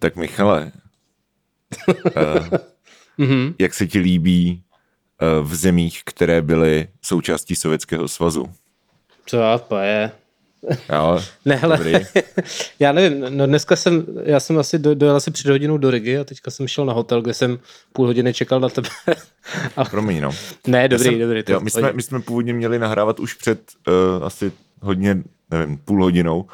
Tak Michale, uh, jak se ti líbí uh, v zemích, které byly součástí Sovětského svazu? Co to je? Jo, Ne, hele, dobrý. já nevím, no dneska jsem, já jsem asi do, dojel asi před hodinou do Rigi a teďka jsem šel na hotel, kde jsem půl hodiny čekal na tebe. a, Promiň, no. ne, dobrý, Já jsem, dobrý. to Jo, my, jsme, my jsme původně měli nahrávat už před uh, asi hodně, nevím, půl hodinou,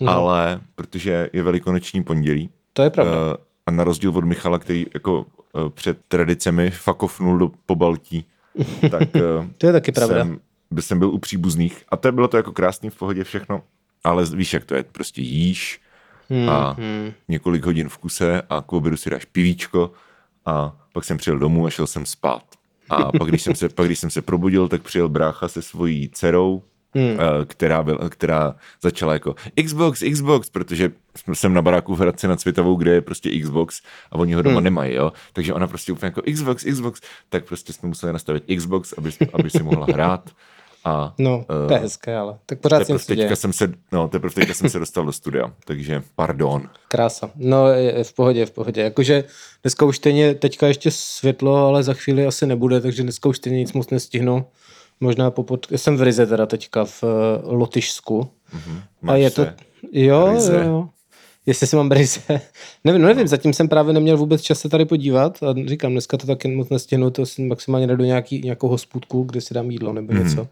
no. ale protože je velikonoční pondělí To je pravda. uh, a na rozdíl od Michala, který jako uh, před tradicemi fakofnul do pobaltí, tak uh, To je taky pravda. Jsem, jsem byl u příbuzných a to bylo to jako krásný v pohodě všechno, ale víš, jak to je, prostě jíš Hmm, a několik hodin v kuse a k obědu si dáš pivíčko a pak jsem přijel domů a šel jsem spát. A pak když jsem se, pak, když jsem se probudil, tak přijel brácha se svojí dcerou, hmm. která, byl, která začala jako Xbox, Xbox, protože jsem na baráku v Hradci nad Světovou, kde je prostě Xbox a oni ho doma hmm. nemají, jo. Takže ona prostě úplně jako Xbox, Xbox, tak prostě jsme museli nastavit Xbox, aby, aby si mohla hrát. A, No, to je hezké, ale tak pořád děje. teďka jsem se, no, teprve teďka jsem se dostal do studia, takže pardon. Krása. No, je, je v pohodě, v pohodě. Jakože dneska už stejně, teďka ještě světlo, ale za chvíli asi nebude, takže dneska už stejně nic moc nestihnu. Možná po pod... Jsem v Rize teda teďka v uh, Lotyšsku. Mm-hmm. A Máš je to... Jo, Rize? jo. Jestli si mám Rize. nevím, no nevím, zatím jsem právě neměl vůbec čas se tady podívat a říkám, dneska to taky moc nestihnu, to si maximálně najdu nějaký, nějakou hospůdku, kde si dám jídlo nebo něco.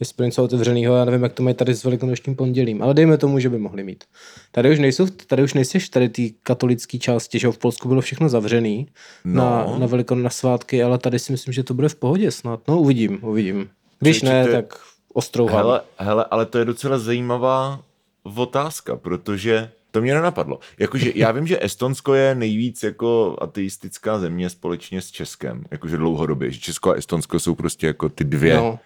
Jestli pro něco otevřenýho, já nevím, jak to mají tady s velikonočním pondělím, ale dejme tomu, že by mohli mít. Tady už nejsou, tady už nejseš tady té katolické části, že jo, v Polsku bylo všechno zavřený No. na, na velikon, na svátky, ale tady si myslím, že to bude v pohodě snad. No uvidím, uvidím. Když ne, to je- tak ostrou hlavu. Hele, hele, ale to je docela zajímavá otázka, protože to mě nenapadlo. Jakože já vím, že Estonsko je nejvíc jako ateistická země společně s Českem, jakože dlouhodobě, že Česko a Estonsko jsou prostě jako ty dvě No,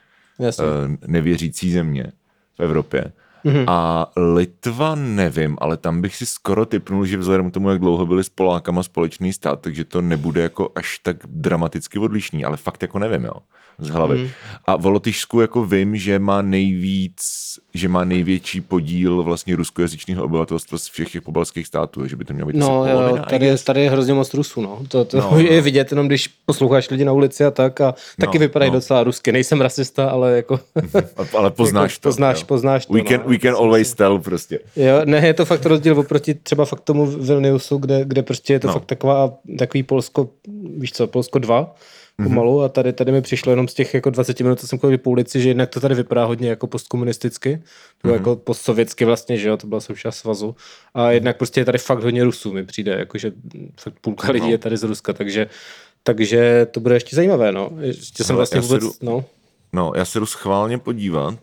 eh, nevěřící země v Evropě. Mhm. A Litva nevím, ale tam bych si skoro typnul, že vzhledem k tomu, jak dlouho byli s Polákama společný stát, takže to nebude jako až tak dramaticky odlišný, ale fakt jako nevím, jo, z hlavy. Mhm. A v Lotyšsku jako vím, že má nejvíc, že má největší podíl vlastně ruskojazyčného obyvatelstva z všech těch pobalských států, že by to mělo být No, jo, polovina, tady, guess. tady je hrozně moc Rusů, no. To, to No, no, no. je vidět jenom, když posloucháš lidi na ulici a tak a taky No, vypadají no. docela rusky. Nejsem rasista, ale jako... ale poznáš jako to. poznáš, jo. poznáš to, We can, no. we can always tell prostě. Jo, ne, je to fakt rozdíl oproti třeba fakt tomu Vilniusu, kde, kde prostě je to No. fakt taková, takový Polsko, víš co, Polsko 2 Mhm. Pomalu a tady, tady mi přišlo jenom z těch jako 20 minut, co jsem chodil po ulici, že jednak to tady vypadá hodně jako postkomunisticky, Mhm. jako postsovětsky vlastně, že jo, to byla součást svazu a jednak prostě je tady fakt hodně Rusů mi přijde, jakože fakt půlka lidí No. je tady z Ruska, takže takže to bude ještě zajímavé, no. Ještě jsem Hele, vlastně já se vůbec, jdu- no. No, já se jdu schválně podívat,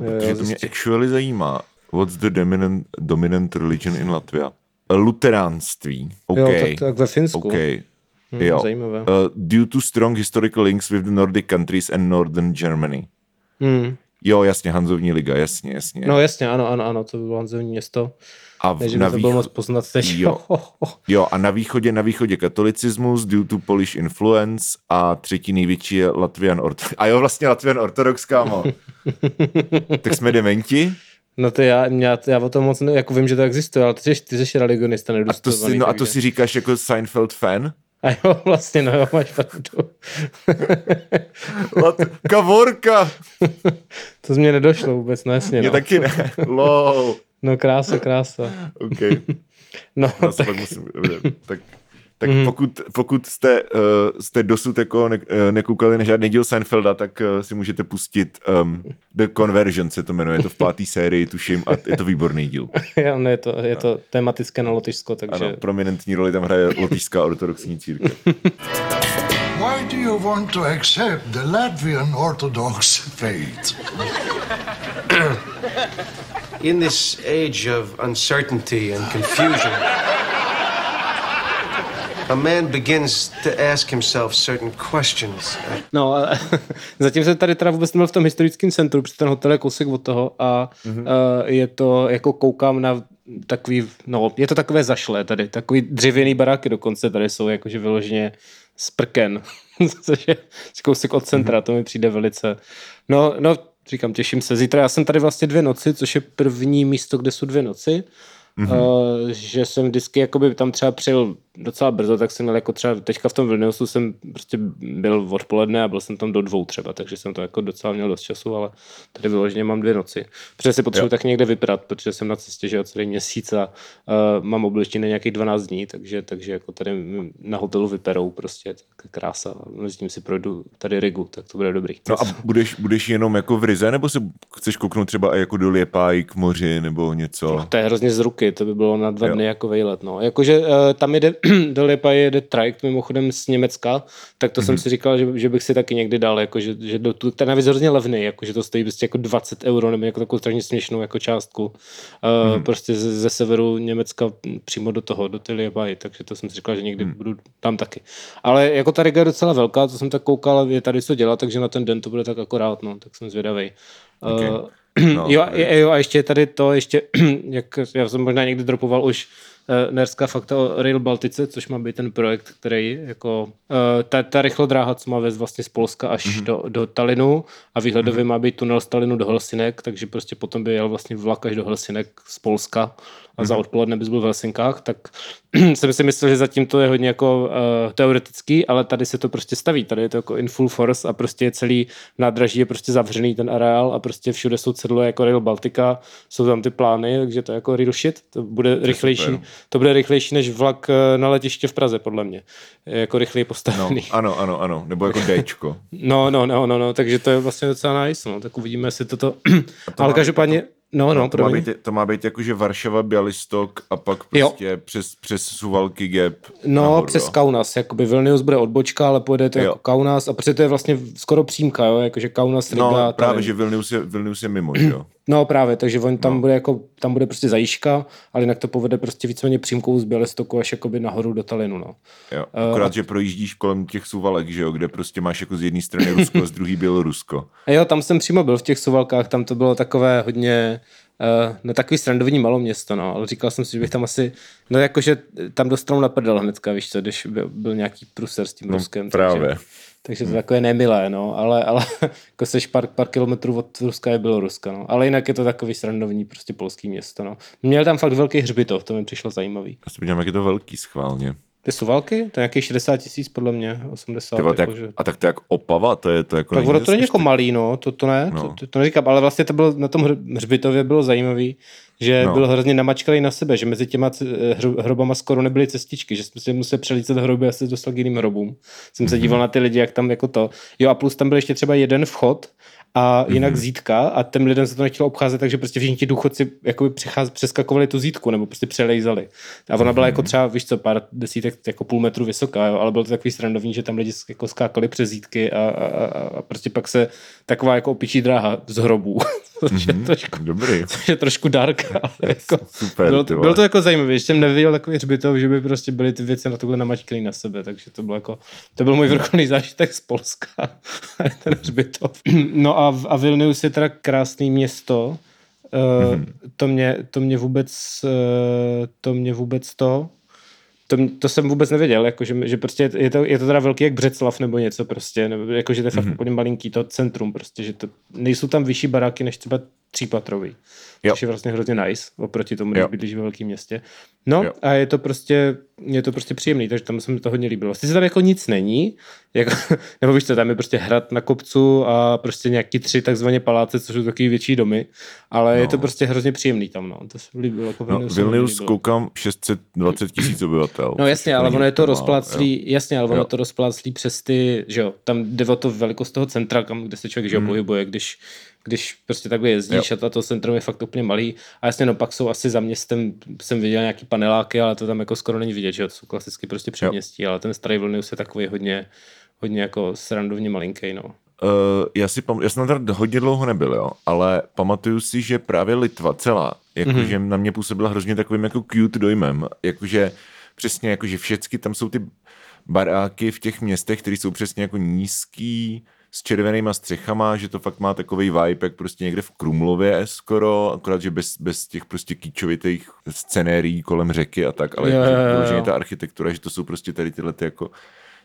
uh, protože jo, to mě actually zajímá. What's the dominant, dominant religion in Latvia? Uh, luteránství. OK. Jo, tak, tak ve Finsku. OK. Jo. zajímavé. Uh, due to strong historical links with the Nordic countries and northern Germany. Hmm. Jo, jasně, Hanzovní liga, jasně, jasně. No jasně, ano, ano, ano, to bylo Hanzovní město. a v, Takže na by to bylo moc poznat teď. Jo. Jo, a na východě, na východě katolicismus due to Polish influence a třetí největší je Latvian Orthodox. A jo, vlastně Latvian Orthodox, kámo. tak jsme dementi? No to já, já, já o tom moc ne, jako vím, že to existuje, ale ty, jsi- ty jsi religionista A to, nedostovaný. si, no a to si říkáš jako Seinfeld fan? A jo, vlastně, no jo, máš pravdu. Kavorka! to z mě nedošlo vůbec, no jasně, Mě no. taky ne. Lol. No krása, krása. OK. No, tak, musím, tak tak mm. pokud, pokud jste, uh, jste dosud jako ne, uh, nekoukali na žádný díl Seinfelda, tak uh, si můžete pustit um, The Conversion, se to jmenuje, je to v páté sérii, tuším, a je to výborný díl. jo, no je to, je to tematické na Lotyšsko, takže... Ano, prominentní roli tam hraje lotyšská ortodoxní církev. Why do you want to accept the Latvian Orthodox faith? In this age of uncertainty and confusion, a man begins to ask himself certain questions. No, a zatím jsem tady teda vůbec nebyl v tom historickém centru, protože ten hotel je kousek od toho a Mhm. mm-hmm. uh, je to, jako koukám na takový, no, je to takové zašlé tady, takový dřevěný baráky dokonce tady jsou, jakože vyloženě z prken, což je kousek od centra, Mhm. to mi přijde velice, no, no, říkám, těším se. Zítra já jsem tady vlastně dvě noci, což je první místo, kde jsou dvě noci mm-hmm. uh, že jsem vždycky jakoby tam třeba přijel docela brzo, tak jsem měl jako třeba teďka v tom Vilniusu jsem prostě byl odpoledne a byl jsem tam do dvou třeba, takže jsem to jako docela měl dost času, ale tady vyloženě mám dvě noci. Protože si potřebuji tak někde vyprat, protože jsem na cestě, že jo, celý měsíc a uh, mám oblečení na nějakých 12 dní, takže, takže jako tady na hotelu vyperou prostě, tak krása. Mezi tím si projdu tady Rigu, tak to bude dobrý. No a budeš, budeš jenom jako v Rize, nebo se chceš kouknout třeba jako do Liepáj k moři, nebo něco? No, to je hrozně z ruky, to by bylo na dva jo. dny jako vejlet, no. Jakože uh, tam jede do Liepáje jede trajekt mimochodem z Německa, tak to mm-hmm. jsem si říkal, že, že, bych si taky někdy dal, jako, že, že do, tu, ten navíc hrozně levný, jako, že to stojí prostě jako 20 euro nebo jako takovou strašně směšnou jako částku. Uh, mm-hmm. Prostě ze, ze, severu Německa přímo do toho, do ty Liepáje, takže to jsem si říkal, že někdy mm-hmm. budu tam taky. Ale jako ta Riga je docela velká, to jsem tak koukal, je tady co dělat, takže na ten den to bude tak akorát, no, tak jsem zvědavý. Okay. Uh, No, jo, jo, a ještě tady to, ještě, jak já jsem možná někdy dropoval už Nerská fakta o Rail Baltice, což má být ten projekt, který jako uh, ta, ta rychlodráha, co má vést vlastně z Polska až mm-hmm. do, do Talinu a výhledově mm-hmm. má být tunel z Talinu do Helsinek, takže prostě potom by jel vlastně vlak až do Helsinek z Polska a za mhm. odpoledne bys byl v Helsinkách, tak jsem si myslel, že zatím to je hodně jako uh, teoretický, ale tady se to prostě staví, tady je to jako in full force a prostě je celý nádraží je prostě zavřený ten areál a prostě všude jsou cedule jako Rail Baltica, jsou tam ty plány, takže to je jako real shit, to bude rychlejší. To bude rychlejší než vlak eh, na letiště v Praze, podle mě. Jako rychleji postavený. No, ano, ano, ano, nebo jako Dčko. no, no, no, no, no, takže to je vlastně docela nice, no, tak uvidíme, jestli toto, to ale každopádně, No, no, to, má být, to má být jakože Varšava, Bialystok a pak prostě přes, přes Suvalky Gap. No, nahoru, přes. Kaunas, jakoby Vilnius bude odbočka, ale pojede to jo. jako Kaunas a protože to je vlastně skoro přímka, jo, jakože Kaunas, Riga. No, právě, tady. že Vilnius je, Vilnius je mimo, jo. No právě, takže on tam no. bude jako, tam bude prostě zajížka, ale jinak to povede prostě víceméně přímkou z Bělestoku až jakoby nahoru do Talinu, no. Jo, eh, akorát, uh, že projíždíš kolem těch suvalek, že jo, kde prostě máš jako z jedné strany Rusko a z druhé Bělorusko. Jo, tam jsem přímo byl v těch suvalkách, tam to bylo takové hodně, uh, no takový srandovní město, no, ale říkal jsem si, že bych tam asi, no jakože tam dostal na prdel hnedka, víš co, když byl, byl nějaký pruser s tím no, Ruskem. Právě. Takže, takže to hmm. takové nemilé, no, ale, ale jako seš pár, pár kilometrů od Ruska je Běloruska, no, ale jinak je to takový srandovní prostě polský město, no. Měl tam fakt velký hřbitov, to mi přišlo zajímavý. Já si podívám, jak je to velký schválně. Ty suvalky? To je nějakých 60 tisíc podle mě, 80. Tyba, jako, že... A tak to je jak opava, to je to jako... Tak ono to není jako malý, no, to, to ne, no. to, to, to, neříkám, ale vlastně to bylo na tom hřbitově bylo zajímavý, že no. byl hrozně namačkalý na sebe, že mezi těma hrobama skoro nebyly cestičky, že jsme si museli přelícet hroby a se dostal k jiným hrobům. Jsem se mm-hmm. díval na ty lidi, jak tam jako to. Jo a plus tam byl ještě třeba jeden vchod, a jinak mm-hmm. zítka a těm lidem se to nechtělo obcházet, takže prostě všichni ti důchodci jakoby přecház, přeskakovali tu zítku nebo prostě přelejzali. A ona byla mm-hmm. jako třeba, víš co, pár desítek, jako půl metru vysoká, jo, ale bylo to takový srandovní, že tam lidi jako skákali přes zítky a, a, a, a prostě pak se taková jako opičí dráha z hrobů. což, je mm-hmm. trošku, Dobrý. což je trošku dark, ale jako, Super, bylo, to, bylo to jako zajímavé, ještě jsem neviděl takový hřbitov, že by prostě byly ty věci na tohle namačkali na sebe, takže to bylo jako, to byl můj vrcholný zážitek z Polska, ten hřbitov. No a, a Vilnius je teda krásný město, uh, mm-hmm. to, mě, to mě vůbec uh, to mě vůbec to to, to jsem vůbec nevěděl, jako, že, že prostě je to, je to teda velký jak Břeclav nebo něco prostě, nebo jako, že to je fakt mm-hmm. úplně malinký to centrum prostě, že to, nejsou tam vyšší baráky než třeba třípatrový, jo. což je vlastně hrozně nice oproti tomu, když bydlíš ve velkém městě. No jo. a je to prostě, je to prostě příjemný, takže tam se mi to hodně líbilo. Sice tam jako nic není, jako, nebo víš co, tam je prostě hrad na kopcu a prostě nějaký tři takzvaně paláce, což jsou takový větší domy, ale no. je to prostě hrozně příjemný tam, no. To se líbilo. Jako no, Vilnius koukám 620 tisíc obyvatel. No jasně, ale ono je to rozpláclý, jasně, ale ono jo. to rozpláclý přes ty, že jo, tam jde o to velikost toho centra, kam, kde se člověk, že jo, mm. pohybuje, když když prostě takhle jezdíš jo. a to centrum je fakt úplně malý. A jasně, no pak jsou asi za městem, jsem viděl nějaký paneláky, ale to tam jako skoro není vidět, že to jsou klasicky prostě předměstí, jo. ale ten starý Vilnius je takový hodně, hodně jako srandovně malinký, no. Uh, já si pam- já jsem tam hodně dlouho nebyl, jo, ale pamatuju si, že právě Litva celá, jakože mm-hmm. na mě působila hrozně takovým jako cute dojmem, jakože přesně jakože všechny tam jsou ty baráky v těch městech, které jsou přesně jako nízký, s červenýma střechama, že to fakt má takový vibe, jak prostě někde v Krumlově skoro, akorát, že bez, bez těch prostě kýčovitých scenérií kolem řeky a tak, ale jo, jo, jo. ta architektura, že to jsou prostě tady tyhle ty jako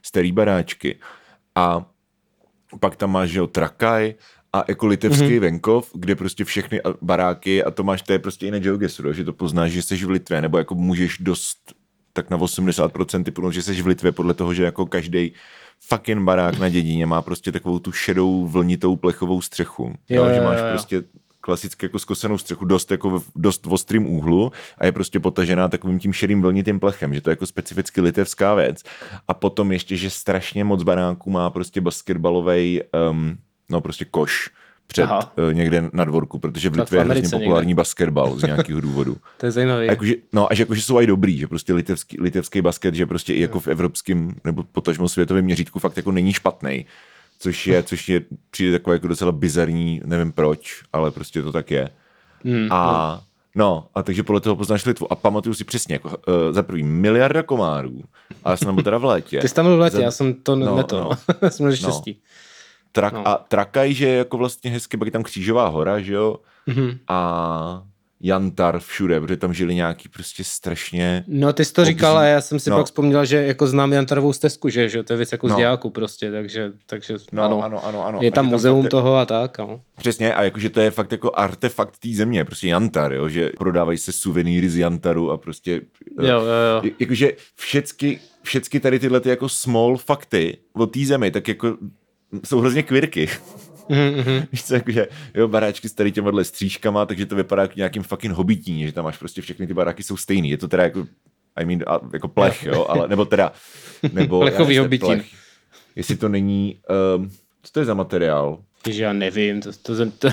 starý baráčky. A pak tam máš, že jo, Trakaj a jako litevský mm-hmm. venkov, kde prostě všechny baráky a to máš, to je prostě i na GeoGuessru, že to poznáš, že jsi v Litvě, nebo jako můžeš dost tak na 80% typnout, že jsi v Litvě podle toho, že jako každý fucking barák na dědině má prostě takovou tu šedou vlnitou plechovou střechu. Jo, Jo, že máš jo, jo. prostě klasicky jako skosenou střechu dost, jako v dost v ostrým úhlu a je prostě potažená takovým tím šedým vlnitým plechem, že to je jako specificky litevská věc. A potom ještě, že strašně moc baráků má prostě basketbalový, um, no prostě koš před Aha. uh, někde na dvorku, protože v Litvě je hrozně populární basketbal z nějakého důvodu. To je zajímavé. A jakože, no a že jakože jsou i dobrý, že prostě litevský, litevský basket, že prostě i jako v evropském nebo potažmo světovém měřítku fakt jako není špatný. Což je, což je, přijde takové jako docela bizarní, nevím proč, ale prostě to tak je. Hmm, a no, a takže podle toho poznáš Litvu. A pamatuju si přesně, jako uh, za prvý miliarda komárů, a já jsem tam byl teda v létě. Ty jsi tam byl v létě, Za- já jsem to no, no, neto. no. No. jsem měl No. Trak, No. A Trakaj, že je jako vlastně hezky, pak je tam Křížová hora, že jo? Mhm. A Jantar všude, protože tam žili nějaký prostě strašně... No, ty jsi to říkal a já jsem si No. pak vzpomněl, že jako znám Jantarovou stezku, že, že to je věc jako No. z dějáku prostě, takže, takže No, ano. ano, ano, ano. Je tam že muzeum fakt- toho a tak, no. Přesně, a jakože to je fakt jako artefakt té země, prostě Jantar, jo, že prodávají se suvenýry z Jantaru a prostě... Jo, jo, jo. J- Jakože všecky, všecky tady tyhle ty jako small fakty o té zemi, tak jako jsou hrozně kvirky. Mhm, Víš co, jakože, jo, baráčky s tady těma střížkama, takže to vypadá jako nějakým fucking hobitíně, že tam máš prostě všechny ty baráky jsou stejný. Je to teda jako, I mean, a- jako plech, jo, ale, nebo teda, nebo... Plechový hobitín. plech. Jestli to není, um, co to je za materiál? Že já nevím, to, to, to,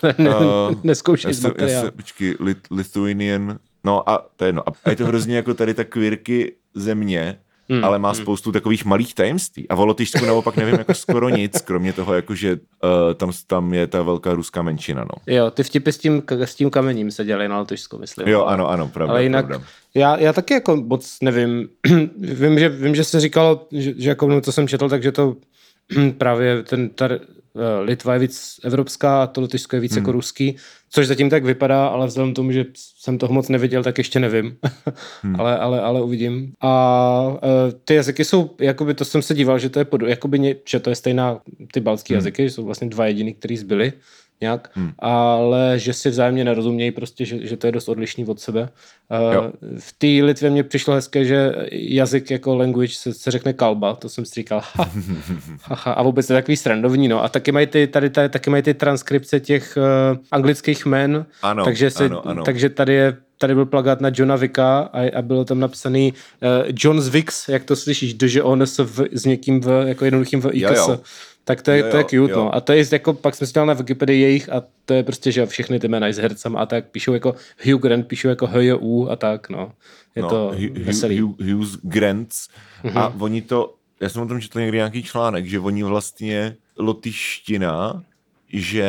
to ne, Uh, neskoušej z se- Počkej, Lit, Lithuanian, no a to je jedno. A je to hrozně jako tady ta kvírky země, hmm, ale má spoustu takových malých tajemství. A o Lotyšsku naopak nevím jako skoro nic, kromě toho, jako že uh, tam, tam je ta velká ruská menšina, no. Jo, ty vtipy s tím, s tím kamením se dělají na Lotyšsku, myslím. Jo, ano, ano, pravda, Ale jinak, pravda. já, já taky jako moc nevím. vím, že, vím, že se říkalo, že, že jako no, to jsem četl, takže to právě ten, ta Litva je víc evropská a to Lotyšsko je víc hmm. jako ruský, což zatím tak vypadá, ale vzhledem k tomu, že jsem toho moc neviděl, tak ještě nevím. hmm. ale, ale, ale uvidím. A uh, ty jazyky jsou, jakoby to jsem se díval, že to je, pod, jakoby, že to je stejná, ty baltské hmm. jazyky, že jsou vlastně dva jediný, který zbyly nějak, hmm. ale že si vzájemně nerozumějí prostě, že, že to je dost odlišný od sebe. Jo. Uh, v té Litvě mě přišlo hezké, že jazyk jako language se, se řekne kalba, to jsem si říkal, ha, ha, ha, a vůbec je takový srandovní, no. A taky mají ty, tady, tady taky mají ty transkripce těch uh, anglických jmen, Ano, takže, se, ano, ano. takže tady je tady byl plagát na Johna Vicka a, a bylo tam napsaný uh, John Zvix, jak to slyšíš, že on s, v, s někým v, jako jednoduchým v IKS. Jo, jo. Tak to je, Jo, to je cute, jo. no. A to je jako, pak jsem si dělal na Wikipedii jejich a to je prostě, že všechny ty jména s hercem a tak píšou jako Hugh Grant, píšou jako HJU a tak, no. Je no, to Hu- veselý. Mhm. Hu- Hughes Grants. A oni to, já jsem o tom četl někdy nějaký článek, že oni vlastně lotyština, že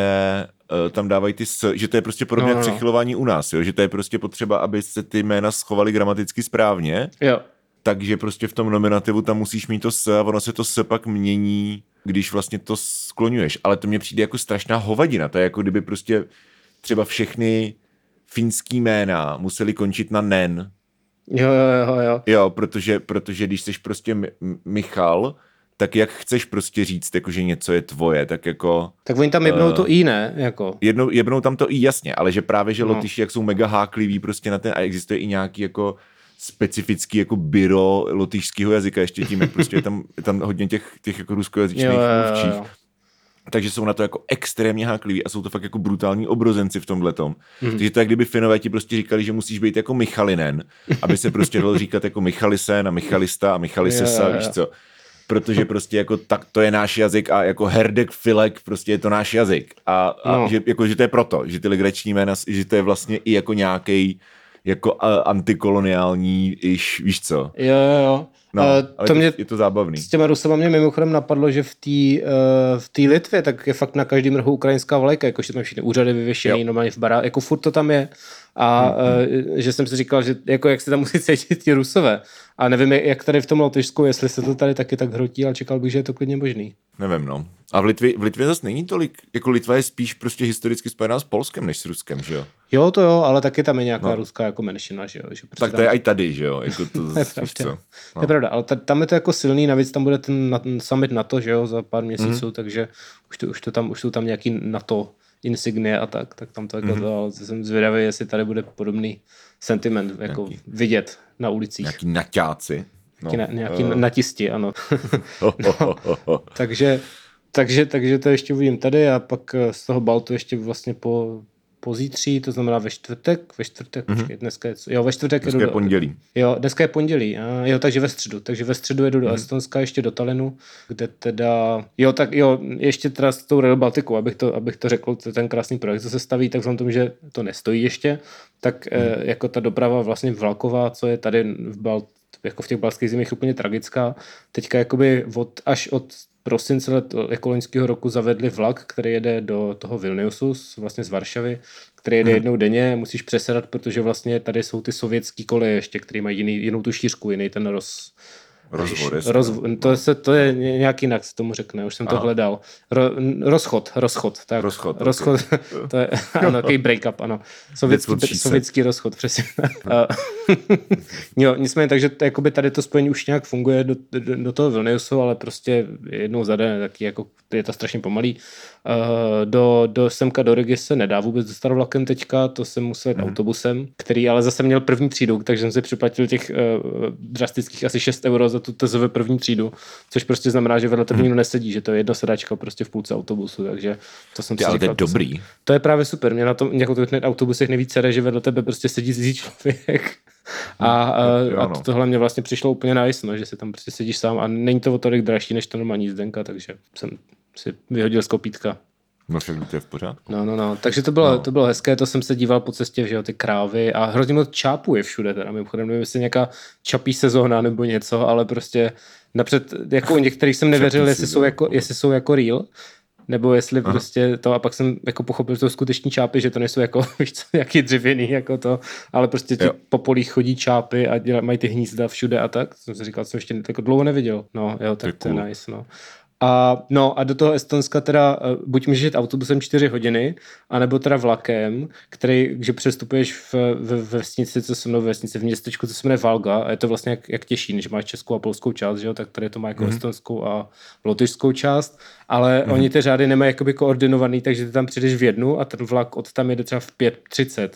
eh, tam dávají ty s, že to je prostě podobně No, no, no, no. přechylování u nás, jo? že to je prostě potřeba, aby se ty jména schovaly gramaticky správně, Jo. Takže prostě v tom nominativu tam musíš mít to s a ono se to s pak mění, když vlastně to skloňuješ. Ale to mně přijde jako strašná hovadina. To je jako kdyby prostě třeba všechny finský jména museli končit na nen, Jo, jo, jo, jo. Jo, protože, protože když jsi prostě Michal, tak jak chceš prostě říct, jako, že něco je tvoje, tak jako Tak oni tam jebnou to i ne, jako. jednou, jednou tam to i jasně, ale že právě, že No. no. Lotyši, jak jsou mega hákliví prostě na ten, a existuje i nějaký jako specifický jako byro lotyšského jazyka, ještě tím, jak prostě je tam, je tam hodně těch, těch jako ruskojazyčných Jo, jo, jo, mluvčích, jo. takže jsou na to jako extrémně hákliví a jsou to fakt jako brutální obrozenci v tomhle tom. Mhm. Mm. Takže to je, kdyby Finové ti prostě říkali, že musíš být jako Michalinen, aby se prostě dalo říkat jako Michalisen a Michalista a Michalisesa, jo. víš co. Protože prostě jako tak to je náš jazyk a jako Herdek Filek prostě je to náš jazyk. A, a No. že, jako, že to je proto, že ty legrační jména, že to je vlastně i jako nějaký jako uh, antikoloniální iš, víš co. Jo, jo, jo. No, Eh, ale to mě, je to zábavný. S těma Rusama mě mimochodem napadlo, že v té uh, v té Litvě tak je fakt na každém rohu ukrajinská vlajka, jakože tam všechny úřady vyvěšený, Jo. normálně v bará, jako furt to tam je. A mm-hmm. uh, že jsem si říkal, že jako jak se tam musí cítit ti Rusové. A nevím, jak tady v tom Lotyšsku, jestli se to tady taky tak hrotí, ale čekal bych, že je to klidně možný. Nevím, no. A v Litvě, v Litvě zase není tolik, jako Litva je spíš prostě historicky spojená s Polskem, než s Ruskem, že jo? Jo, to jo, ale taky tam je nějaká no. No. ruská jako menšina, že jo. Že prostě Tak to je i tady, že jo? Jako to, je pravda. co? To je pravda. Pravda, ale ta, tam je to jako silný, navíc tam bude ten, na, ten summit NATO, že jo, za pár měsíců, mm. takže už to, už, to tam, už jsou tam nějaký NATO insignie a tak, tak tam to jako mm. to, ale jsem zvědavý, jestli tady bude podobný sentiment jako nějaký, vidět na ulicích. Nějaký naťáci. No, nějaký, na, nějaký uh. natisti, ano. no, takže, takže, takže to ještě uvidím tady a pak z toho Baltu ještě vlastně po pozítří, to znamená ve čtvrtek, ve čtvrtek, mm-hmm. počkej, dneska je, jo, ve čtvrtek dneska jedu je pondělí. Jo, dneska je pondělí, a, jo, takže ve středu, takže ve středu jedu do mm-hmm. Estonska, ještě do Talinu, kde teda, jo, tak jo, ještě teda s tou Rail Baltiku, abych to, abych to řekl, to ten krásný projekt, co se staví, tak vzhledem tomu, že to nestojí ještě, tak mm-hmm. e, jako ta doprava vlastně vlaková, co je tady v Balt, jako v těch balských zemích úplně tragická. Teďka jakoby od, až od prosince let, jako loňského roku zavedli vlak, který jede do toho Vilniusu, vlastně z Varšavy, který jede hmm. jednou denně, musíš přesedat, protože vlastně tady jsou ty sovětské koleje ještě, které mají jiný, jinou tu šířku, jiný ten roz, Rozvod, Rozv, to, se, to je nějak jinak se tomu řekne, už jsem Aha. to hledal. Ro, rozchod, rozchod. Tak. Rozchod, rozchod okay. to je, ano, takový break-up, ano. Sovětský, sovětský rozchod, přesně. jo, nicméně, takže to, jakoby tady to spojení už nějak funguje do, do, do toho Vilniusu, ale prostě jednou za den, taky jako, je to strašně pomalý. Uh, do, do semka do Rigi se nedá vůbec dostat vlakem teďka, to jsem musel jít mm. autobusem, který ale zase měl první třídu, takže jsem si připlatil těch uh, drastických asi 6 euro za tu TZV první třídu, což prostě znamená, že vedle tebe hmm. nikdo nesedí, že to je jedna sedačka prostě v půlce autobusu, takže to jsem si říkal, to je dobrý. To, jsem, to je právě super, mě na tom jako těch autobusech nejvíc sere, že vedle tebe prostě sedí zizí člověk. A, a, a no. tohle mě vlastně přišlo úplně nice, no, že si tam prostě sedíš sám a není to o tolik dražší než to normální jízdenka, takže jsem si vyhodil z kopítka. No však to je v pořádku. No, no, no. Takže to bylo, no. to bylo hezké, to jsem se díval po cestě, že jo, ty krávy a hrozně moc čápů je všude, teda mimochodem, nevím, jestli nějaká čapí sezóna nebo něco, ale prostě napřed, jako u některých jsem nevěřil, jestli jsou, jako, jestli jsou jako real, nebo jestli Aha. prostě to, a pak jsem jako pochopil, že to skuteční čápy, že to nejsou jako, víš co, nějaký dřevěný, jako to, ale prostě ti po polích chodí čápy a děla, mají ty hnízda všude a tak, jsem si říkal, jsem ještě jako dlouho neviděl, no jo, tak to je, to je nice, no. A, no a do toho Estonska teda uh, buď můžeš jít autobusem 4 hodiny, anebo teda vlakem, který, že přestupuješ v, v, v vesnici, co se jmenuje vesnici, v městečku, co se jmenuje Valga a je to vlastně jak, jak těžší, než máš českou a polskou část, že jo, tak tady to má jako mm-hmm. estonskou a lotyšskou část, ale mm-hmm. oni ty řády nemají jakoby koordinovaný, takže ty tam přijdeš v jednu a ten vlak od tam jede třeba v 5.30,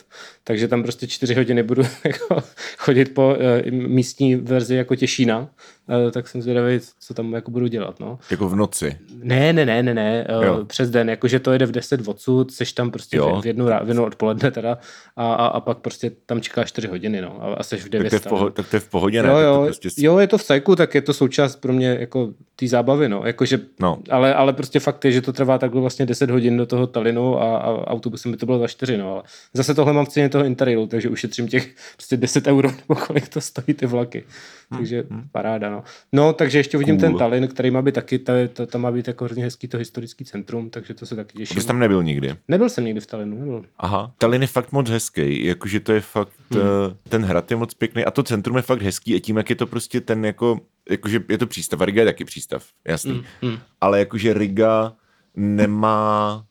takže tam prostě 4 hodiny budu jako chodit po uh, místní verzi jako Těšína, uh, tak jsem zvědavý, co tam jako budu dělat, no. Jako v noci? Ne, ne, ne, ne, ne, uh, přes den, jakože to jede v 10 odsud, seš tam prostě jo. v jednu, v jednu odpoledne teda a, a, a, pak prostě tam čekáš 4 hodiny, no, a, a seš v 9. Tak to je v, poho- tak to je v pohodě, ne? Jo, jo, prostě... jo, je to v cajku, tak je to součást pro mě jako té zábavy, no, jakože, no. Ale, ale prostě fakt je, že to trvá takhle vlastně 10 hodin do toho Talinu a, a autobusem by to bylo za 4, no, ale zase tohle mám v ceně toho Interrailu, takže ušetřím těch prostě 10 euro nebo kolik to stojí ty vlaky. Takže hmm. paráda, no. No, takže ještě vidím cool. ten Tallinn, který má být taky, to, to, tam má být jako hrozně hezký to historický centrum, takže to se taky těším. Jsi tam nebyl nikdy? Nebyl jsem nikdy v Tallinnu, nebyl. Aha, Tallinn je fakt moc hezký, jakože to je fakt, hmm. Eh, ten hrad je moc pěkný a to centrum je fakt hezký a tím, jak je to prostě ten jako, jakože je to přístav a Riga je taky přístav, jasný. Hmm. Hmm. Ale jakože Riga nemá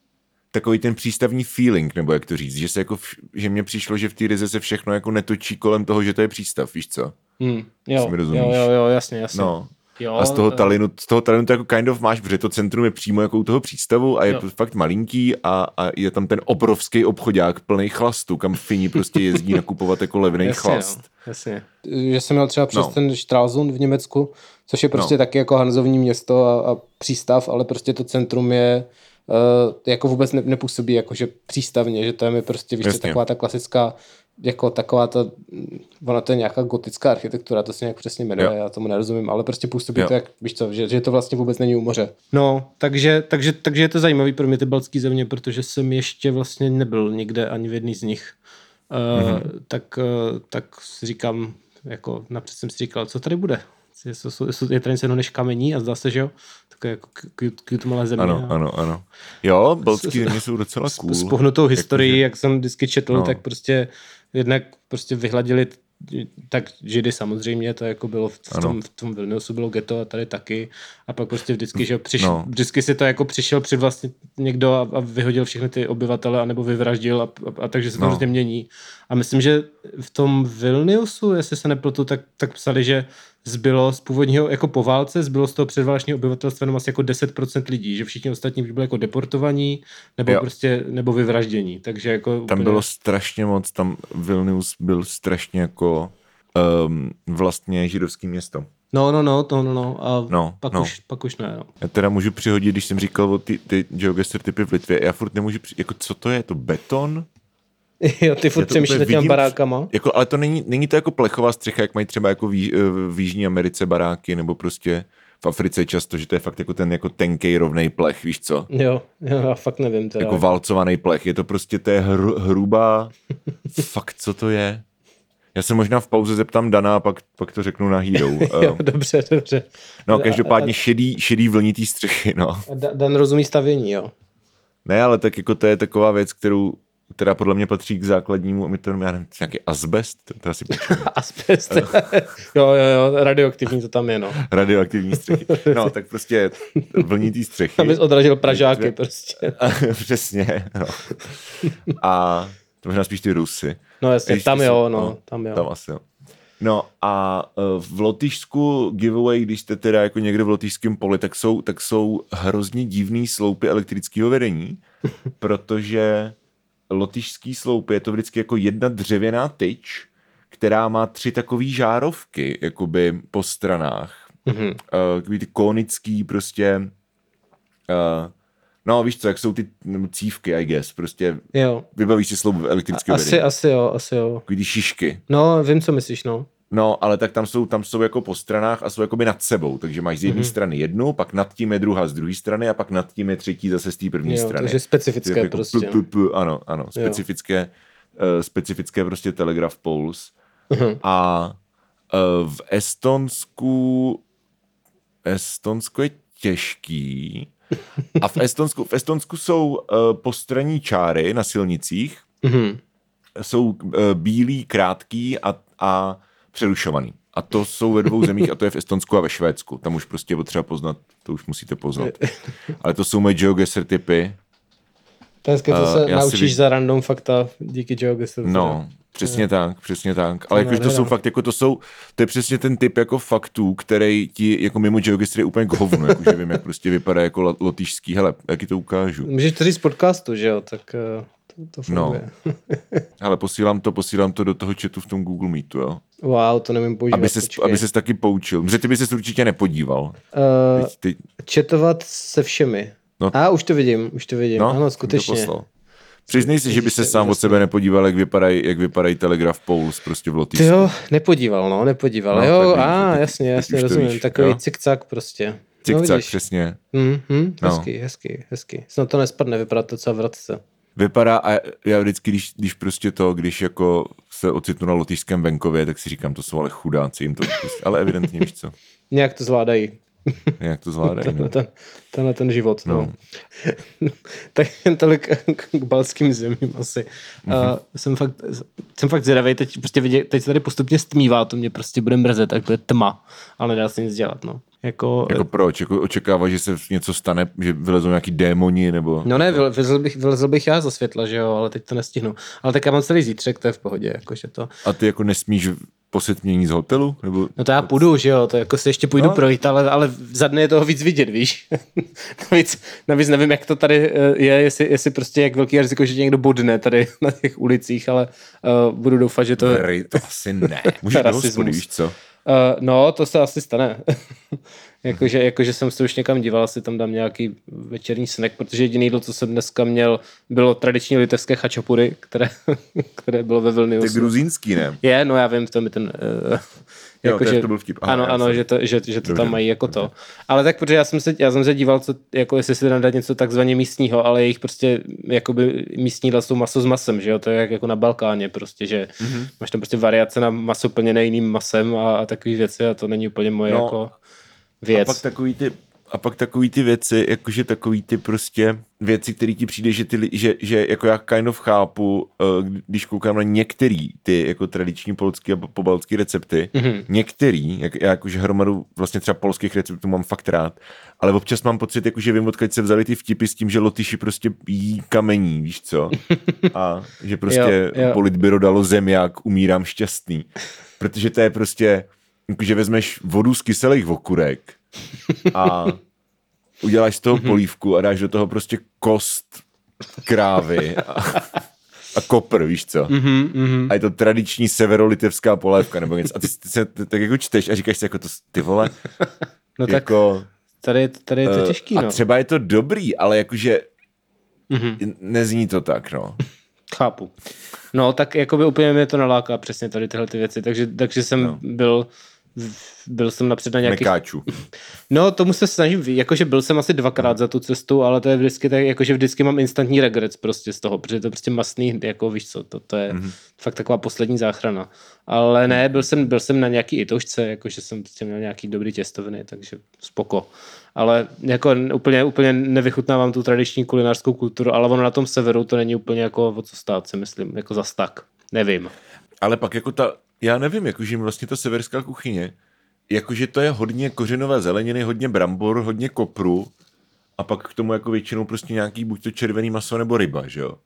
takový ten přístavní feeling, nebo jak to říct, že se jako, v, že mně přišlo, že v té Rize se všechno jako netočí kolem toho, že to je přístav, víš co? Hmm, jo, jo, jo, jo, jasně, jasně. No. Jo, a z toho, Talinu, z toho Talinu to jako kind of máš, protože to centrum je přímo jako u toho přístavu a je jo. fakt malinký a, a je tam ten obrovský obchodák plný chlastu, kam Fini prostě jezdí nakupovat jako levný jasně, chlast. Jo, jasně. Že jsem měl třeba přes no. ten Stralsund v Německu, což je prostě no. taky jako hanzovní město a, a přístav, ale prostě to centrum je uh, jako vůbec ne, nepůsobí jako že přístavně, že tam je prostě víš, taková ta klasická jako taková ta, ona to je nějaká gotická architektura, to se nějak přesně jmenuje, jo. já tomu nerozumím, ale prostě působí jo. to jak, víš co, že, že to vlastně vůbec není u moře. No, takže, takže, takže je to zajímavý pro mě ty baltské země, protože jsem ještě vlastně nebyl nikde ani v jedný z nich. Uh, tak, uh, tak si říkám, jako napřed jsem si říkal, co tady bude? Je tady něco než kamení a zdá se, že jo? Takové jako cute malé země. Ano, ano, ano. Jo, baltské země jsou docela cool. S, s pohnutou historií, jak jsem vždycky četl, no. tak prostě jednak prostě vyhladili tak židy samozřejmě, to jako bylo v tom, v tom Vilniusu bylo geto a tady taky a pak prostě vždycky, že přišel, no. vždycky si to jako přišel při vlastně někdo a, a vyhodil všechny ty obyvatele anebo vyvraždil a, a, a takže se to no. hrozně mění. A myslím, že v tom Vilniusu, jestli se nepletu, tak, tak psali, že zbylo z původního, jako po válce, zbylo z toho předválečního obyvatelstva jenom asi jako 10% lidí, že všichni ostatní byli jako deportovaní, nebo Jo. prostě, nebo vyvraždění, takže jako Tam úplně- bylo strašně moc, tam Vilnius byl strašně jako um, vlastně židovský město. No, no, no, to, no, no, a No, pak, no. Už, pak už ne, no. Já teda můžu přihodit, když jsem říkal o ty, ty geogesser typy v Litvě, já furt nemůžu, při... jako co to je, to beton? jo, ty furt přemýšlíš vidím. barákama. Jako, ale to není, není to jako plechová střecha, jak mají třeba jako v, Jí- v Jižní Americe baráky, nebo prostě v Africe často, že to je fakt jako ten jako tenkej rovnej plech, víš co? Jo, jo, já fakt nevím teda. Jako valcovaný plech. Je to prostě, je hr, hrubá, fakt co to je? Já se možná v pauze zeptám Dana a pak, pak to řeknu na Hero. jo, Eh, dobře, dobře. no každopádně šedý, šedý vlnitý střechy, no. A Da- Dan rozumí stavění, jo. Ne, ale tak jako to je taková věc, kterou, která podle mě patří k základnímu, to, já nevím, nějaký asbest, to, to asi. Asbest. jo, jo, jo, radioaktivní to tam je, no. radioaktivní střechy. No, tak prostě vlnitý střechy. Abys odradil Pražáky prostě. Přesně, no. A to možná spíš ty Rusy. No jasně, Když tam jo, jsou- no, tam jo. Tam asi jo. No a eh, v Lotyšsku giveaway, když jste teda jako někde v lotyšském poli, tak jsou, tak jsou hrozně divný sloupy elektrického vedení, protože lotyšský sloupy je to vždycky jako jedna dřevěná tyč, která má tři takové žárovky, jakoby po stranách. Mm-hmm. Uh, takový ty konický prostě uh, no víš co, jak jsou ty cívky, I guess, prostě Jo. vybavíš si sloup elektrického Asi, vedení. asi jo, asi jo. Takový ty šišky. No, vím, co myslíš, no. No, ale tak tam jsou, tam jsou jako po stranách a jsou jakoby nad sebou, takže máš z jedné mm-hmm. strany jednu, pak nad tím je druhá z druhé strany a pak nad tím je třetí zase z té první Jo, strany. takže specifické jako prostě. P, p, p, ano, ano, specifické, uh, specifické prostě telegraph poles. Mhm. A uh, v Estonsku Estonsko je těžký. A v Estonsku, v Estonsku jsou uh, postranní čáry na silnicích, Mhm. jsou uh, bílý, krátký a, a přerušovaný. A to jsou ve dvou zemích, a to je v Estonsku a ve Švédsku. Tam už prostě potřeba poznat, to už musíte poznat. Ale to jsou moje geogesser typy. Dneska to Eh, se si naučíš vid- za random fakta díky Geogestu. No, přesně tak, přesně tak. Ale jakože to jsou fakt, jako to jsou, to je přesně ten typ jako faktů, který ti jako mimo geogesser je úplně k hovnu, jakože vím, jak prostě vypadá jako lo- lotyšský. Hele, jak ti to ukážu. Můžeš to říct z podcastu, že jo, tak eh, to, to No. funguje. Ale posílám to, posílám to do toho chatu v tom Google Meetu, jo. Wow, to nevím používat. Aby ses, počkej. aby ses taky poučil. Protože ty by ses určitě nepodíval. Eh, Teď, teď, četovat se všemi. No. A už to vidím, už to vidím. no, ano, skutečně. To. Přiznej si, že by se sám od sebe nepodíval, jak vypadají, jak vypadají telegraf poles prostě v Ty Lotyšsku. jo, nepodíval, no, nepodíval. No, No, jo, a teď- jasně, jasně, rozumím. víš, Takový jo. cikcak prostě. no, Cikcak, vidíš. přesně. Mm, mm, No. hezký, hezký, hezký. Snad to nespadne, vypadá to docela vratce. Vypadá a já vždycky, když, když prostě to, když jako se ocitnu na lotyšském venkově, tak si říkám, to jsou ale chudáci, jim to ale evidentně víš co, Nějak to zvládají. Jak to zvládají. Tenhle No. ten, tenhle ten život. No. No. tak jen tolik k, k balským zemím asi. Mhm. Mm-hmm. Uh, jsem fakt, jsem fakt zvědavý, teď, prostě vidě, teď se tady postupně stmívá, to mě prostě bude mrzet, tak bude tma, ale nedá se nic dělat. No. Jako, Jako proč? Jako očekává, že se něco stane, že vylezou nějaký démoni, nebo... No ne, vyl- vylezl bych, vylezl bych já za světla, že jo, ale teď to nestihnu. Ale tak já mám celý zítřek, to je v pohodě, jakože to. A ty jako nesmíš po setmění z hotelu? Nebo... No to já půjdu, že jo, to jako si ještě půjdu No. projít, ale, ale za dny je toho víc vidět, víš. navíc, navíc nevím, jak to tady eh, je, jestli, jestli prostě jak velký riziko, že někdo bodne tady na těch ulicích, ale uh, budu doufat, že to... Ry, to asi ne. Můžeš do hospody, víš co? Uh, no, to se asi stane. Jakože, jakože jsem se už někam díval, asi tam dám nějaký večerní snack, protože jediný jídlo, co jsem dneska měl, bylo tradiční litevské chačapury, které, které bylo ve Vilniusu. gruzínský, ne? Je, no já vím, to mi ten... Uh, Jo, takže to byl vtip. Aha, ano, ano, jsem- že to, že, že to Dobře, tam mají jako to. Ale tak, protože já jsem se, já jsem se díval, co, jako jestli si dát něco takzvaně místního, ale jejich prostě jakoby místní jídla jsou maso s masem, že jo, to je jak jako na Balkáně prostě, že Mhm. mm-hmm. máš tam prostě variace na maso plněné jiným masem a, a takové věci a to není úplně moje No, no, jako A věc. pak takový ty, a pak takový ty věci, jakože takový ty prostě věci, které ti přijde, že, ty, že, že jako já kind of chápu, eh, když koukám na některý ty jako tradiční polský a pobaltský recepty, mm-hmm. některý, jak, já jakože hromadu vlastně třeba polských receptů mám fakt rád, ale občas mám pocit, jako, že vím, odkud se vzali ty vtipy s tím, že Lotyši prostě jí kamení, víš co? A že prostě Jo, jo. politbyro dalo zem, jak umírám šťastný. Protože to je prostě, že vezmeš vodu z kyselých okurek a uděláš z toho polívku a dáš do toho prostě kost krávy a, a kopr, víš co? Mm-hmm, mm-hmm. A je to tradiční severolitevská polévka nebo něco. A ty, ty se tak jako čteš a říkáš si jako to, ty vole, No tak jako... tady, je- tady je to eh, těžký, A no. třeba je to dobrý, ale jakože mm-hmm. nezní to tak, no. Chápu. No, tak jako by úplně mě to naláká přesně tady tyhle ty věci, takže, takže jsem no. byl byl jsem napřed na nějakých... Mekáčů. No, tomu se snažím, jakože byl jsem asi dvakrát za tu cestu, ale to je vždycky tak, jakože vždycky mám instantní regrets prostě z toho, protože je to prostě masný, jako víš co, to, to je mm-hmm. fakt taková poslední záchrana. Ale ne, byl jsem, byl jsem na nějaký itožce, jakože jsem prostě měl nějaký dobrý těstoviny, takže spoko. Ale jako úplně, úplně nevychutnávám tu tradiční kulinářskou kulturu, ale ono na tom severu to není úplně jako o co stát, si myslím, jako zas tak. Nevím. Ale pak jako ta, já nevím, jakože vlastně ta severská kuchyně, jakože to je hodně kořenové zeleniny, hodně brambor, hodně kopru a pak k tomu jako většinou prostě nějaký buď to červený maso nebo ryba, že jo?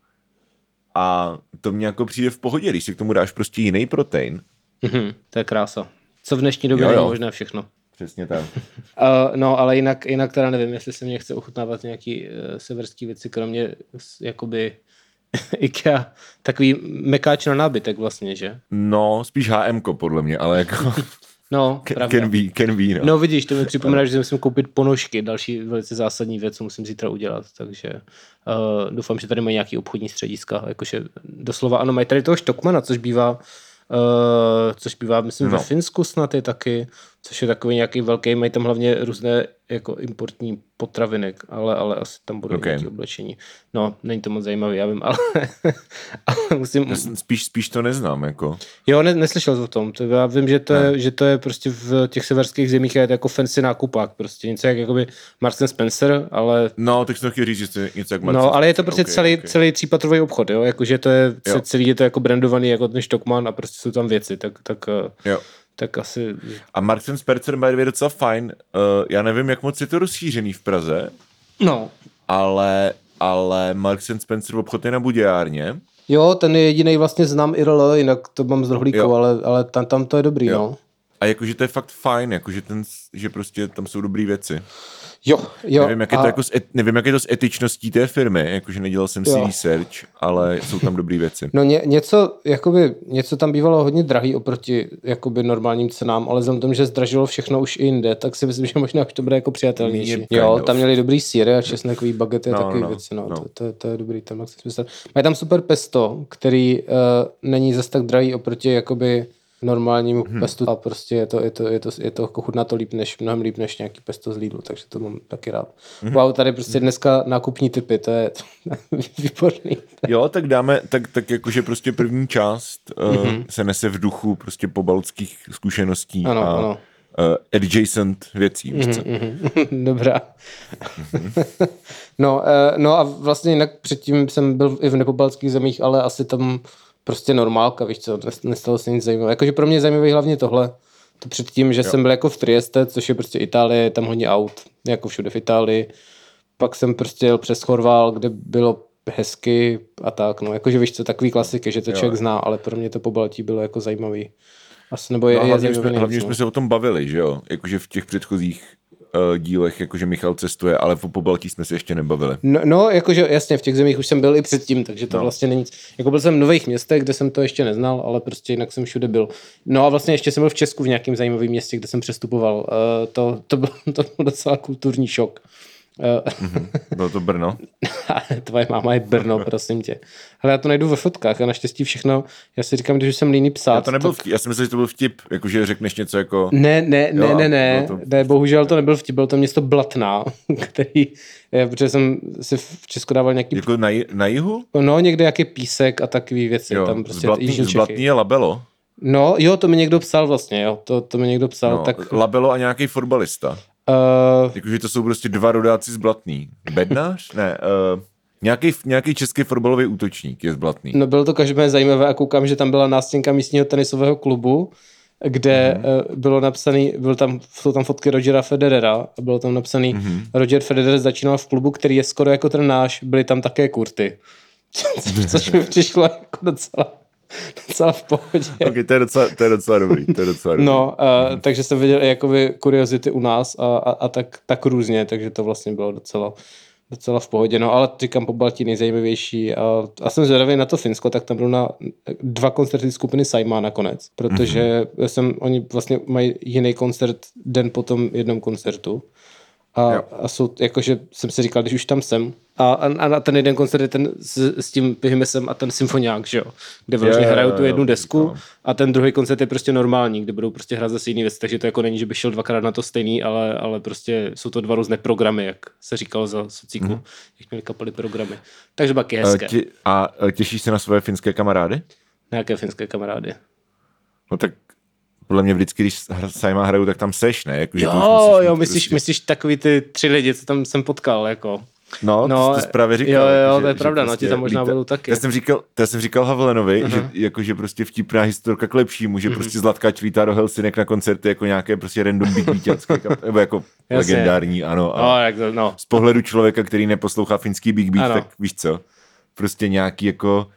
A to mně jako přijde v pohodě, když si k tomu dáš prostě jiný protein. Mhm, to je krása. Co v dnešní době Jo, je možné všechno. Přesně tak. Uh, no, ale jinak, jinak teda nevím, jestli se mě chce ochutnávat nějaký uh, severský věci, kromě jakoby IKEA, takový mekáč na nábytek vlastně, že? No, spíš HM podle mě, ale jako No, can, pravda. can be, can be, no. No vidíš, to mi připomíná, že musím koupit ponožky, další velice zásadní věc, co musím zítra udělat, takže uh, doufám, že tady mají nějaký obchodní střediska, jakože doslova, ano, mají tady toho Štokmana, což bývá, uh, což bývá, myslím, no. No. ve Finsku snad je taky, což je takový nějaký velký, mají tam hlavně různé jako importní potraviny, ale, ale asi tam budou okay. Nějaké oblečení. No, není to moc zajímavý, já vím, ale, ale musím, Já Spíš, spíš to neznám, jako. Jo, ne, neslyšel o tom. To já vím, že to, je, že to je prostě v těch severských zemích je to jako fancy nákupák, prostě něco jak jakoby Marks and Spencer, ale No, tak jsem chtěl říct, že to je něco jak no, ale je to prostě okay, celý, okay. celý třípatrový obchod, jo, jakože to je, Jo. celý je to jako brandovaný jako ten Stockman a prostě jsou tam věci, tak, tak, eh, Jo. Tak asi, A Marks and Spencer by way docela fajn. Uh, já nevím, jak moc je to rozšířený v Praze, no. ale, ale Marks and Spencer obchod je na Budějárně. Jo, ten je jediný vlastně znám IRL, jinak to mám z rohlíku, Jo. ale, ale tam, tam to je dobrý, Jo. no. A jakože to je fakt fajn, jakože ten, že prostě tam jsou dobré věci. Jo, jo. nevím, jak je a- to jako s et, nevím, jak je to s etičností té firmy, jakože nedělal jsem si Jo. research, ale jsou tam dobré věci. No ně, něco, jakoby, něco tam bývalo hodně drahý oproti jakoby normálním cenám, ale vzhledem k tomu, že zdražilo všechno už i jinde, tak si myslím, že možná už to bude jako přijatelnější. Jo, of. tam měli dobrý síry a česnekový bagety a No, takové no, věci, no, No. To, to, to, je dobrý, smysl. Mají tam super pesto, který uh, není zas tak drahý oproti jakoby normálnímu hmm. pestu a prostě je to, je to, je to, je to chutná to líp než, mnohem líp než nějaký pesto z Lidlu, takže to mám taky rád. Hmm. Wow, tady prostě dneska nákupní typy, to je, výborný. Jo, tak dáme, tak, tak jakože prostě první část uh, se nese v duchu prostě pobaltských zkušeností Ano, a ano. Uh, adjacent věcí. víš co? Dobrá. no, eh, no a vlastně jinak předtím jsem byl i v nepobaltských zemích, ale asi tam prostě normálka, víš co, nes- nestalo se nic zajímavého. Jakože pro mě je zajímavý hlavně tohle. To předtím, že jo. jsem byl jako v Trieste, což je prostě Itálie, tam hodně aut, jako všude v Itálii. Pak jsem prostě jel přes Chorval, kde bylo hezky a tak, no, jakože víš co, takový klasiky, že to člověk zná, ale pro mě to pobaltí bylo jako zajímavý. Asi, nebo je, No, je hlavně, jsme, hlavně jsme se o tom bavili, že jo? Jakože v těch předchozích uh, dílech, jakože Michal cestuje, ale po Pobaltí jsme se ještě nebavili. No, no, jakože jasně, v těch zemích už jsem byl i předtím, takže to no. No. vlastně není nic. Jako byl jsem v nových městech, kde jsem to ještě neznal, ale prostě jinak jsem všude byl. No a vlastně ještě jsem byl v Česku v nějakém zajímavém městě, kde jsem přestupoval. Uh, to, to, byl, to byl docela kulturní šok. Uh, Bylo to Brno? tvoje máma je Brno, prosím tě. Ale já to najdu ve fotkách a naštěstí všechno, já si říkám, když jsem líný psát. Já to nebyl tak... vtip, já si myslel, že to byl vtip, jakože řekneš něco jako... Ne, ne, ne, Jo, ne, ne, bylo to- ne, bohužel to nebyl vtip, byl to město Blatná, který, eh, protože jsem si v Česku dával nějaký Jako na, na jihu? No, někde jaký písek a takové věci. Jo, tam prostě zblatný, Čechy. je labelo. No, jo, to mi někdo psal vlastně, jo. To, to mi někdo psal, No, tak... Labelo a nějaký fotbalista. Uh, Jakože to jsou prostě dva rodáci z Blatný. Bednář? Ne, uh, nějaký, nějaký český fotbalový útočník je z Blatný. no, bylo to každopádně zajímavé a koukám, že tam byla nástěnka místního tenisového klubu, kde Mhm. mm-hmm. bylo napsaný, byl tam, jsou tam fotky Rogera Federera a bylo tam napsaný, Mhm. mm-hmm. Roger Federer začínal v klubu, který je skoro jako ten náš, byly tam také kurty. Což mi přišlo jako docela docela v pohodě. Ok, to je docela, to je docela dobrý, to je docela dobrý. No, uh, takže jsem viděl jakoby kuriozity u nás a, a, a tak, tak různě, takže to vlastně bylo docela, docela v pohodě. No, ale říkám po Baltí nejzajímavější a, a jsem zvědavý na to Finsko, tak tam budou na dva koncerty skupiny Saima nakonec, protože mm-hmm. jsem, oni vlastně mají jiný koncert den po tom jednom koncertu. A, Jo. a jsou, jakože jsem si říkal, když už tam jsem. A, a, a na ten jeden koncert je ten s, s tím Pyhimesem a ten symfoniák, že jo? Kde vlastně jo, hrajou tu jednu desku a ten druhý koncert je prostě normální, kde budou prostě hrát zase jiný věci, takže to jako není, že by šel dvakrát na to stejný, ale, ale prostě jsou to dva různé programy, jak se říkalo za sociku, mm. jak měli kapely programy. Takže baky Eh, hezké. A eh, těšíš se na svoje finské kamarády? Nějaké finské kamarády. No tak podle mě vždycky, když hra- Saima hrajou, tak tam seš, ne? Jako, že to Jo, musíš jo, myslíš, prostě- myslíš takový ty tři lidi, co tam jsem potkal, jako. No, no to, jsi právě říkal. Jo, jo, jako, to je pravda, no, ti tam možná budou taky. Já jsem říkal, já jsem říkal Havlenovi, uh-huh. že jako, že prostě vtipná historka k lepšímu, že uh-huh. prostě Zlatkač lítá do Helsinek na koncerty jako nějaké prostě random big beatiacké, kap- nebo jako Jasně. legendární, ano. A No, jak to, no. z pohledu člověka, který neposlouchá finský big beat, Ano. tak víš co, prostě nějaký jako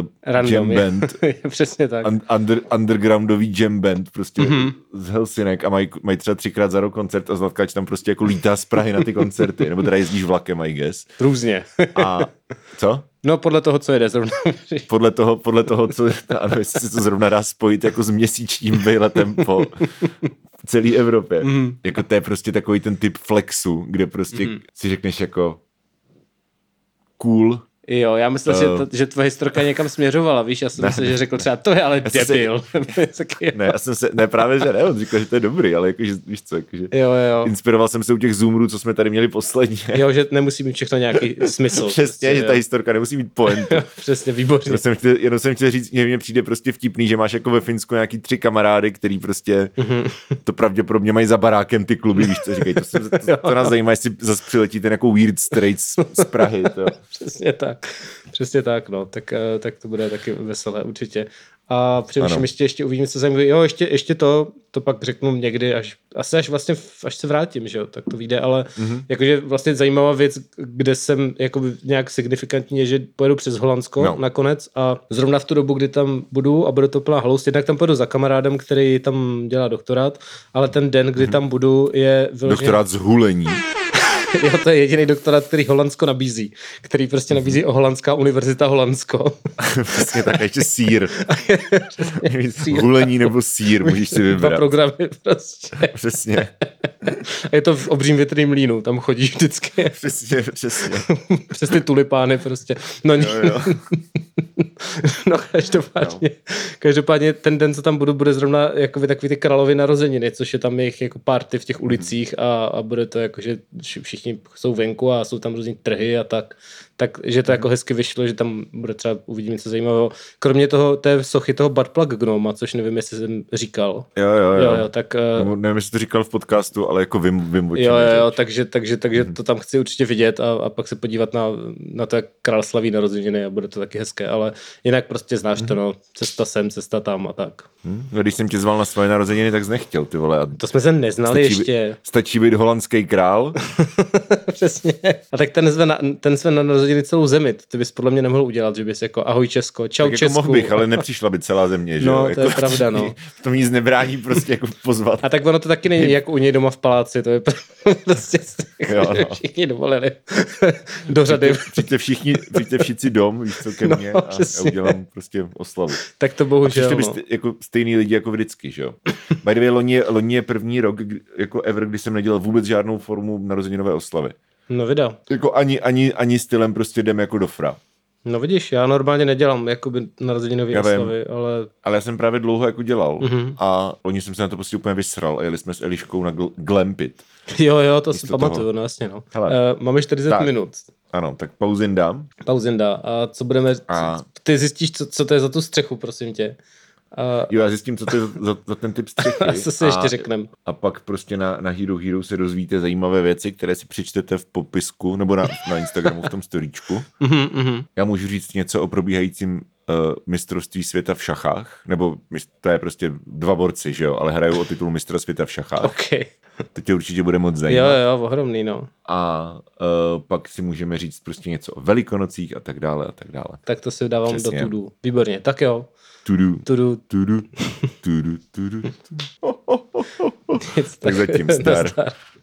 uh, Random, jam band, Přesně tak. un, under, undergroundový jam band prostě Mhm. mm-hmm. z Helsinek a mají, mají třeba třikrát za rok koncert a Zlatkač tam prostě jako lítá z Prahy na ty koncerty, nebo teda jezdíš vlakem, I guess. Různě. A co? no podle toho, co jede zrovna. Podle toho, podle toho co, ano, jestli se to zrovna dá spojit jako s měsíčním vejletem po celé Evropě. Mm. Jako to je prostě takový ten typ flexu, kde prostě mm. si řekneš jako cool, Jo, já myslel, Eh. že, to, že tvoje historka někam směřovala, víš, já jsem myslel, že řekl třeba, to je ale debil. Ne, já jsem se, ne právě, že ne, on říkal, že to je dobrý, ale jakože, víš co, jakože, jo, jo. inspiroval jsem se u těch zoomrů, co jsme tady měli posledně. Jo, že nemusí mít všechno nějaký smysl. Přesně, že jo. ta historka nemusí mít pointu. Přesně, výborně. Jenom jsem, chtěl, jenom jsem chtěl říct, že mně přijde prostě vtipný, že máš jako ve Finsku nějaký tři kamarády, který prostě to pravděpodobně mají za barákem ty kluby, víš co říkají. To, jsem, to, to nás zajímá, jestli zase přiletí ten jako weird straight z, z Prahy. To. Přesně tak. Přesně tak, no. Tak, eh, tak to bude taky veselé určitě. A především Ano. ještě, ještě uvidíme, co zajímavé. Jo, ještě, ještě to, to pak řeknu někdy, až, asi až vlastně, až se vrátím, že jo, tak to vyjde, ale Mhm. mm-hmm. jakože vlastně zajímavá věc, kde jsem jako nějak signifikantně, že pojedu přes Holandsko No. nakonec a zrovna v tu dobu, kdy tam budu a bude to plná halus, jednak tam pojedu za kamarádem, který tam dělá doktorát, ale ten den, kdy mm-hmm. tam budu, je vyloženě... Doktorát z hulení. Jo, to je jediný doktorát, který Holandsko nabízí, který prostě nabízí o Holandská univerzita Holandsko. Přesně tak, ještě sír. Hulení nebo sír, můžeš si Dva vybrat. programy prostě. Přesně, A je to v obřím větrným mlínu, tam chodíš vždycky přesně, přesně. přes ty tulipány prostě. No, Jo, jo. no každopádně, každopádně ten den, co tam budu, bude zrovna jakoby takový ty královy narozeniny, což je tam jejich jako party v těch ulicích a, a bude to jako, že vši- všichni jsou venku a jsou tam různý trhy a tak. Takže to jako hezky vyšlo, že tam bude třeba uvidíme něco zajímavého. Kromě toho, té sochy toho Buttplug Gnoma, což nevím, jestli jsem říkal. Jo, jo, jo. Jo, jo, tak... eh, Nebo Nevím, jestli to říkal v podcastu, ale jako vím, vím o Jo, jo, jo, takže, takže, takže to tam chci určitě vidět a, a pak se podívat na, na to, jak král slaví narozeniny a bude to taky hezké, ale jinak prostě znáš to, no, cesta sem, cesta tam a tak. Hm? No, Když jsem tě zval na svoje narozeniny, tak jsi nechtěl, ty vole. To jsme se neznali stačí, ještě. Být, stačí být holandský král. Přesně. A tak ten zve, na, ten zve na narozeniny celou zemi. Ty bys podle mě nemohl udělat, že bys jako ahoj Česko, čau tak jako Česku. mohl bych, ale nepřišla by celá země, že No, jo? to jako, je pravda, no. To mi nic nebrání prostě jako pozvat. A tak ono to taky není jako u něj doma v paláci, to je prostě Jo, no. všichni dovolili do řady. Přijďte všichni, přijďte všichni dom, víš co, ke No, mně a já přesně. udělám prostě oslavu. Tak to A bohužel, by no. st- jako stejný lidi jako vždycky, že jo? By the way, loni je, loni je první rok, jako ever, kdy jsem nedělal vůbec žádnou formu narozeninové oslavy. No vida. Jako ani, ani, ani stylem prostě jdem jako do fra. No vidíš, já normálně nedělám jakoby vím. oslavy, ale Ale já jsem právě dlouho jako dělal Mhm. mm-hmm. a loni jsem se na to prostě úplně vysral a jeli jsme s Eliškou na gl- Glampit. jo, jo, to si Místo pamatuju, no jasně, no. Hele. Uh, máme 40 Tak. minut. Ano, tak pauzin dám. Pauzinda. A co budeme... A- ty zjistíš, co, co to je za tu střechu, prosím tě. A, Jo, já zjistím, co to je za, za ten typ střechy. a co si ještě řekneme. A pak prostě na, na Hero Hero se dozvíte zajímavé věci, které si přečtete v popisku nebo na, na Instagramu v tom storíčku. Mhm, mhm. Já můžu říct něco o probíhajícím mistrovství světa v šachách, nebo to je prostě dva borci, že jo, ale hrajou o titul mistra světa v šachách. OK. To tě určitě bude moc Jo, zajímat. jo, ohromný, no. A uh, pak si můžeme říct prostě něco o velikonocích a tak dále a tak dále. Tak to si dávám Přesně. do tudu. Výborně, tak jo. Tudu, Tudu. tudu, tudu, tudu, Tak zatím zdar. Nazdar.